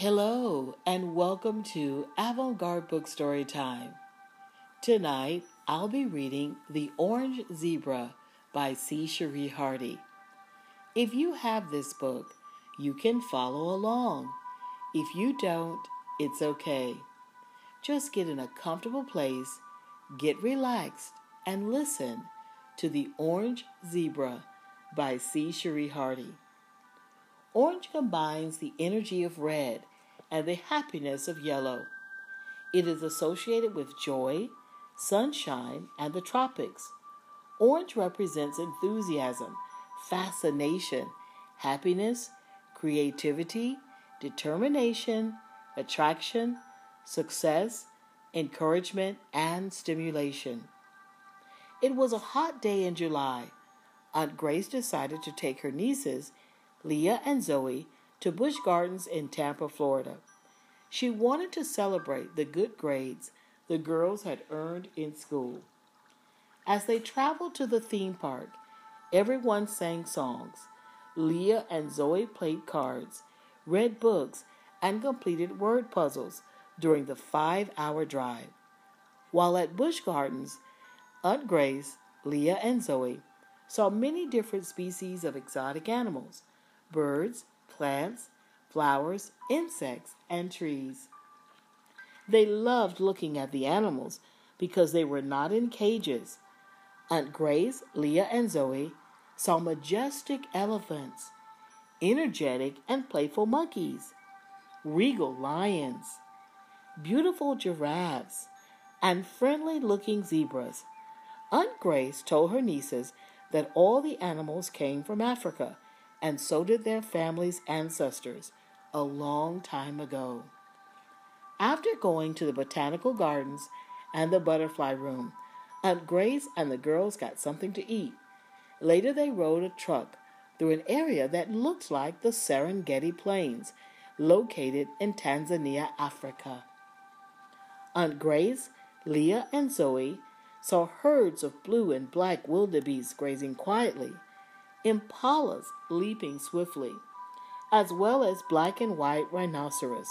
Hello, and welcome to Avant Garde Book Story Time. Tonight, I'll be reading The Orange Zebra by C. Chérie Hardy. If you have this book, you can follow along. If you don't, it's okay. Just get in a comfortable place, get relaxed, and listen to The Orange Zebra by C. Chérie Hardy. Orange combines the energy of red and the happiness of yellow. It is associated with joy, sunshine, and the tropics. Orange represents enthusiasm, fascination, happiness, creativity, determination, attraction, success, encouragement, and stimulation. It was a hot day in July. Aunt Grace decided to take her nieces, Leah and Zoe, to Busch Gardens in Tampa, Florida. She wanted to celebrate the good grades the girls had earned in school. As they traveled to the theme park, everyone sang songs. Leah and Zoe played cards, read books, and completed word puzzles during the five hour drive. While at Busch Gardens, Aunt Grace, Leah, and Zoe saw many different species of exotic animals birds, plants, flowers, insects, and trees. They loved looking at the animals because they were not in cages. Aunt Grace, Leah, and Zoe saw majestic elephants, energetic and playful monkeys, regal lions, beautiful giraffes, and friendly looking zebras. Aunt Grace told her nieces that all the animals came from Africa and so did their families' ancestors a long time ago. After going to the botanical gardens and the butterfly room, Aunt Grace and the girls got something to eat. Later, they rode a truck through an area that looked like the Serengeti Plains, located in Tanzania, Africa. Aunt Grace, Leah, and Zoe saw herds of blue and black wildebeest grazing quietly impalas leaping swiftly, as well as black and white rhinoceros.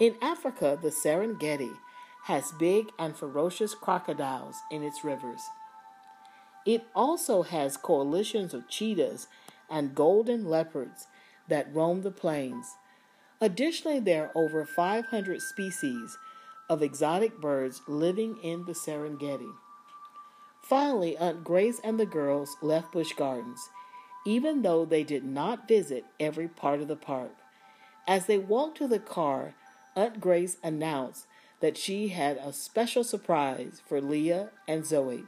In Africa, the Serengeti has big and ferocious crocodiles in its rivers. It also has coalitions of cheetahs and golden leopards that roam the plains. Additionally, there are over 500 species of exotic birds living in the Serengeti. Finally, Aunt Grace and the girls left Busch Gardens even though they did not visit every part of the park. As they walked to the car, Aunt Grace announced that she had a special surprise for Leah and Zoe.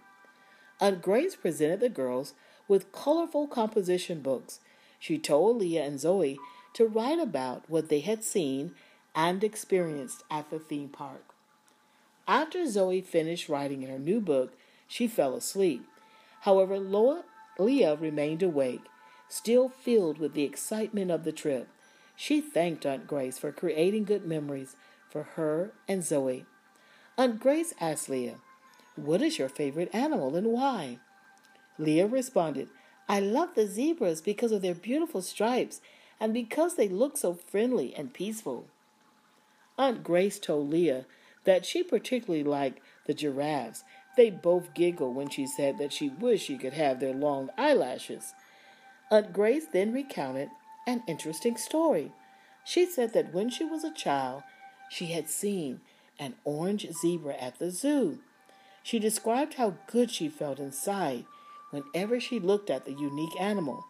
Aunt Grace presented the girls with colorful composition books. She told Leah and Zoe to write about what they had seen and experienced at the theme park. After Zoe finished writing in her new book, she fell asleep. However, Loa Leah remained awake, still filled with the excitement of the trip. She thanked Aunt Grace for creating good memories for her and Zoe. Aunt Grace asked Leah, What is your favorite animal and why? Leah responded, I love the zebras because of their beautiful stripes and because they look so friendly and peaceful. Aunt Grace told Leah that she particularly liked the giraffes they both giggled when she said that she wished she could have their long eyelashes. Aunt Grace then recounted an interesting story. She said that when she was a child, she had seen an orange zebra at the zoo. She described how good she felt inside whenever she looked at the unique animal.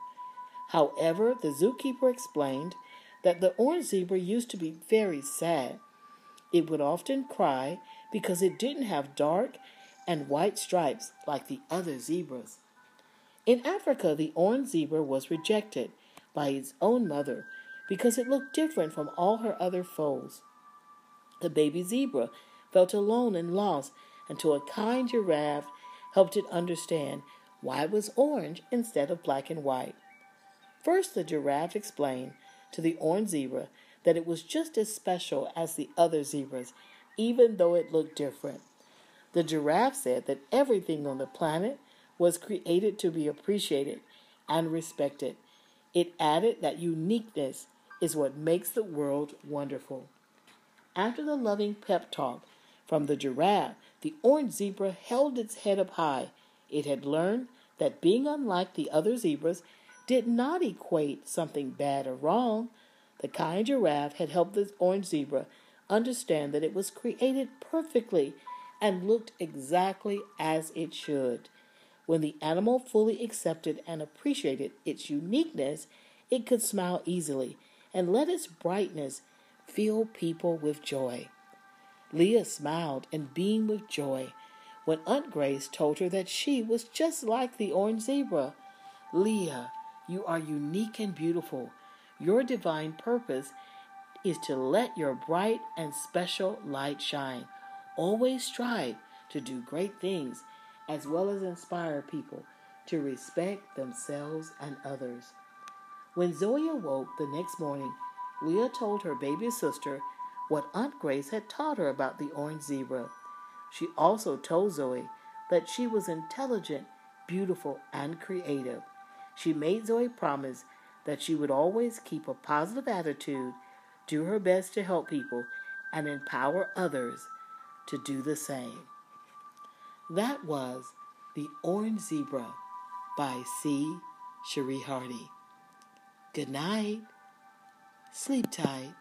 However, the zookeeper explained that the orange zebra used to be very sad. It would often cry because it didn't have dark and white stripes like the other zebras. In Africa, the orange zebra was rejected by its own mother because it looked different from all her other foals. The baby zebra felt alone and lost until a kind giraffe helped it understand why it was orange instead of black and white. First, the giraffe explained to the orange zebra that it was just as special as the other zebras, even though it looked different. The giraffe said that everything on the planet was created to be appreciated and respected. It added that uniqueness is what makes the world wonderful. After the loving pep talk from the giraffe, the orange zebra held its head up high. It had learned that being unlike the other zebras did not equate something bad or wrong. The kind giraffe had helped the orange zebra understand that it was created perfectly and looked exactly as it should. When the animal fully accepted and appreciated its uniqueness, it could smile easily and let its brightness fill people with joy. Leah smiled and beamed with joy when Aunt Grace told her that she was just like the orange zebra. Leah, you are unique and beautiful. Your divine purpose is to let your bright and special light shine. Always strive to do great things as well as inspire people to respect themselves and others. When Zoe awoke the next morning, Leah told her baby sister what Aunt Grace had taught her about the orange zebra. She also told Zoe that she was intelligent, beautiful, and creative. She made Zoe promise that she would always keep a positive attitude, do her best to help people, and empower others to do the same. That was The Orange Zebra by C. Chérie Hardy. Good night. Sleep tight.